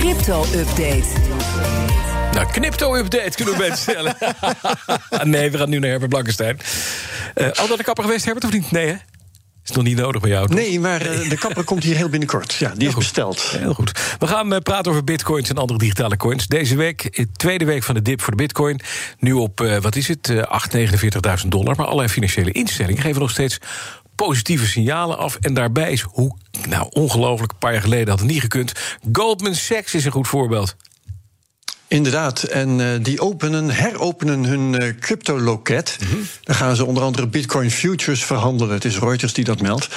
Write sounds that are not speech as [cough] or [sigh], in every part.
Crypto-update. Nou, crypto-update kunnen we mensen stellen. [laughs] nee, we gaan nu naar Herbert Blankenstein. Uh, al de kapper geweest, Herbert, of niet? Nee, hè? Is nog niet nodig bij jou? Toch? Nee, maar uh, de kapper komt hier heel binnenkort. Ja, die is besteld. Heel goed. We gaan uh, praten over bitcoins en andere digitale coins. Deze week, de tweede week van de dip voor de bitcoin. Nu op, uh, wat is het, 849.000 dollar. Maar allerlei financiële instellingen geven nog steeds positieve signalen af. En daarbij is, hoe nou ongelooflijk, een paar jaar geleden had het niet gekund. Goldman Sachs is een goed voorbeeld. Inderdaad, en uh, die openen, heropenen hun uh, crypto-loket. Mm -hmm. Dan gaan ze onder andere Bitcoin futures verhandelen. Het is Reuters die dat meldt.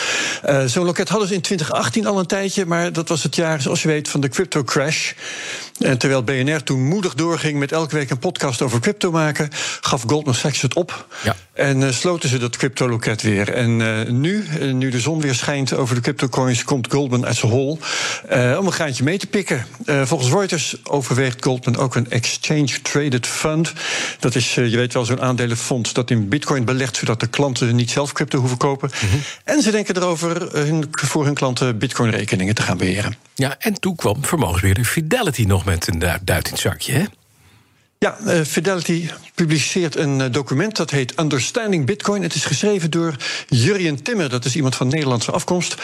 Uh, Zo'n loket hadden ze in 2018 al een tijdje, maar dat was het jaar, zoals je weet, van de crypto-crash. En terwijl BNR toen moedig doorging met elke week een podcast over crypto maken, gaf Goldman Sachs het op. Ja. En sloten ze dat crypto-loket weer. En nu, nu de zon weer schijnt over de crypto-coins, komt Goldman uit zijn hol om een graantje mee te pikken. volgens Reuters overweegt Goldman ook een exchange traded fund. Dat is, je weet wel, zo'n aandelenfonds dat in bitcoin belegt, zodat de klanten niet zelf crypto hoeven kopen. Mm -hmm. En ze denken erover hun, voor hun klanten bitcoin-rekeningen te gaan beheren. Ja, en toen kwam vermogensbeheerder Fidelity nog met een duit in het zakje? Ja, uh, Fidelity publiceert een uh, document dat heet Understanding Bitcoin. Het is geschreven door Jurjen Timmer, dat is iemand van Nederlandse afkomst.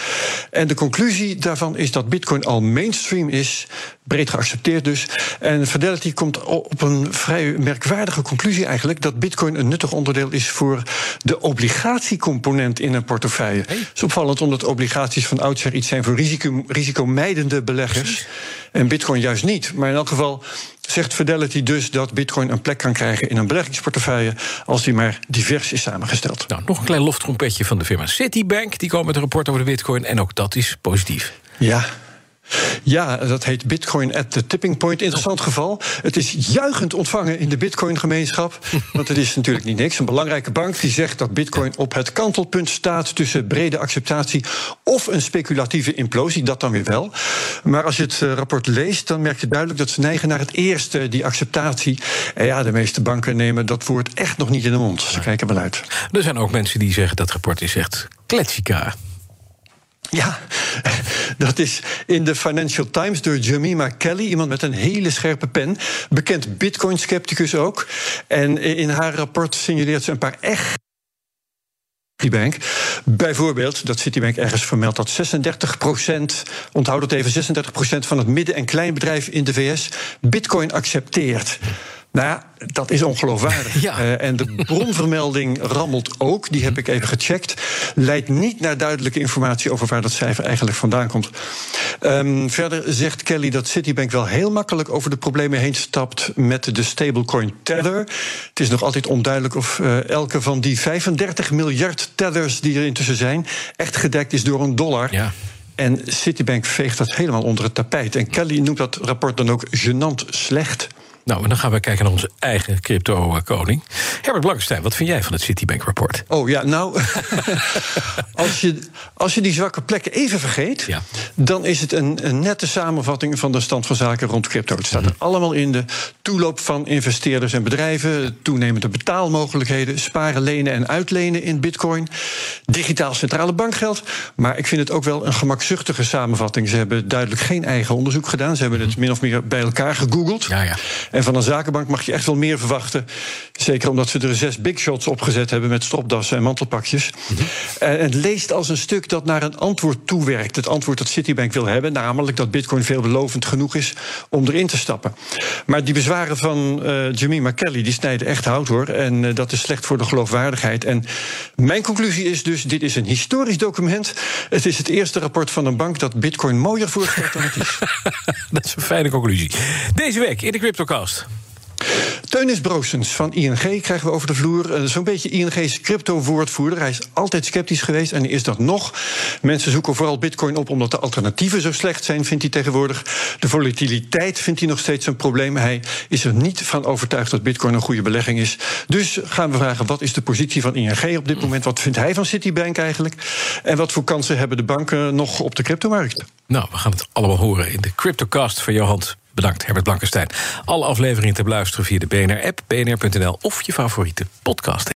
En de conclusie daarvan is dat Bitcoin al mainstream is, breed geaccepteerd dus. En Fidelity komt op een vrij merkwaardige conclusie eigenlijk: dat Bitcoin een nuttig onderdeel is voor de obligatiecomponent in een portefeuille. Hey. Dat is opvallend omdat obligaties van oudsher iets zijn voor risico, risicomijdende beleggers. En Bitcoin juist niet. Maar in elk geval zegt Fidelity dus dat Bitcoin een plek kan krijgen in een beleggingsportefeuille als die maar divers is samengesteld. Nou, nog een klein loftrompetje van de firma Citibank. Die komen met een rapport over de Bitcoin en ook dat is positief. Ja, ja, dat heet Bitcoin at the tipping point. Interessant geval. Het is juichend ontvangen in de Bitcoin-gemeenschap. Want het is natuurlijk niet niks. Een belangrijke bank die zegt dat Bitcoin op het kantelpunt staat tussen brede acceptatie of een speculatieve implosie. Dat dan weer wel. Maar als je het rapport leest, dan merk je duidelijk dat ze neigen naar het eerste, die acceptatie. En ja, de meeste banken nemen dat woord echt nog niet in de mond. Ze kijken wel uit. Er zijn ook mensen die zeggen dat rapport is echt kletsika. Ja, dat is in de Financial Times door Jemima Kelly, iemand met een hele scherpe pen. Bekend Bitcoin-scepticus ook. En in haar rapport signaleert ze een paar echt. Citibank. Bijvoorbeeld dat Citibank ergens vermeldt dat 36% onthoud het even, 36% van het midden- en kleinbedrijf in de VS Bitcoin accepteert. Nou ja, dat is ongeloofwaardig. [laughs] Ja. Uh, en de bronvermelding rammelt ook, die heb ik even gecheckt. Leidt niet naar duidelijke informatie over waar dat cijfer eigenlijk vandaan komt. Um, verder zegt Kelly dat Citibank wel heel makkelijk over de problemen heen stapt met de stablecoin Tether. Het is nog altijd onduidelijk of uh, elke van die 35 miljard Tethers die er intussen zijn, echt gedekt is door een dollar. Ja. En Citibank veegt dat helemaal onder het tapijt. En Kelly noemt dat rapport dan ook gênant slecht. Nou, en dan gaan we kijken naar onze eigen crypto-koning. Herbert Blankenstein, wat vind jij van het Citibank-rapport? Oh ja, nou, [laughs] als, je, als je die zwakke plekken even vergeet... Ja. dan is het een, een, nette samenvatting van de stand van zaken rond crypto. Het staat er allemaal in de toeloop van investeerders en bedrijven... toenemende betaalmogelijkheden, sparen, lenen en uitlenen in bitcoin... digitaal centrale bankgeld. Maar ik vind het ook wel een gemakzuchtige samenvatting. Ze hebben duidelijk geen eigen onderzoek gedaan. Ze hebben het min of meer bij elkaar gegoogeld. Ja, ja. En van een zakenbank mag je echt wel meer verwachten. Zeker omdat ze er zes big shots opgezet hebben met stropdassen en mantelpakjes. Mm-hmm. En het leest als een stuk dat naar een antwoord toewerkt. Het antwoord dat Citibank wil hebben, namelijk dat Bitcoin veelbelovend genoeg is om erin te stappen. Maar die bezwaren van uh, Jemima Kelly die snijden echt hout hoor. En uh, dat is slecht voor de geloofwaardigheid. En mijn conclusie is dus: dit is een historisch document. Het is het eerste rapport van een bank dat Bitcoin mooier voorstelt dan het is. [laughs] dat is een fijne conclusie. Deze week in de CryptoCast. Teunis Broosens van ING krijgen we over de vloer. Uh, Zo'n beetje ING's crypto-woordvoerder. Hij is altijd sceptisch geweest en is dat nog. Mensen zoeken vooral bitcoin op omdat de alternatieven zo slecht zijn, vindt hij tegenwoordig. De volatiliteit vindt hij nog steeds een probleem. Hij is er niet van overtuigd dat bitcoin een goede belegging is. Dus gaan we vragen, wat is de positie van ING op dit moment? Wat vindt hij van Citibank eigenlijk? En wat voor kansen hebben de banken nog op de cryptomarkt? Nou, we gaan het allemaal horen in de CryptoCast van Johan Bedankt, Herbert Blankenstein. Alle afleveringen te beluisteren via de BNR-app, bnr.nl of je favoriete podcast.